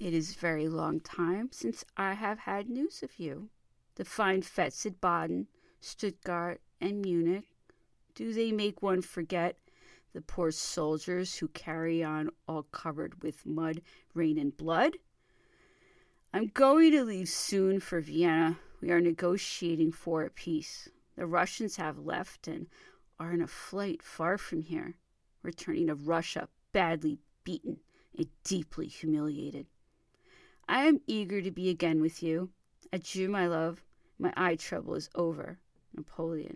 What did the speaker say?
It is very long time since I have had news of you. The fine fetes at Baden, Stuttgart, and Munich, do they make one forget the poor soldiers who carry on all covered with mud, rain, and blood? I'm going to leave soon for Vienna. We are negotiating for a peace. The Russians have left and are in a flight far from here, returning to Russia badly beaten and deeply humiliated. I am eager to be again with you. Adieu, my love. My eye trouble is over. Napoleon.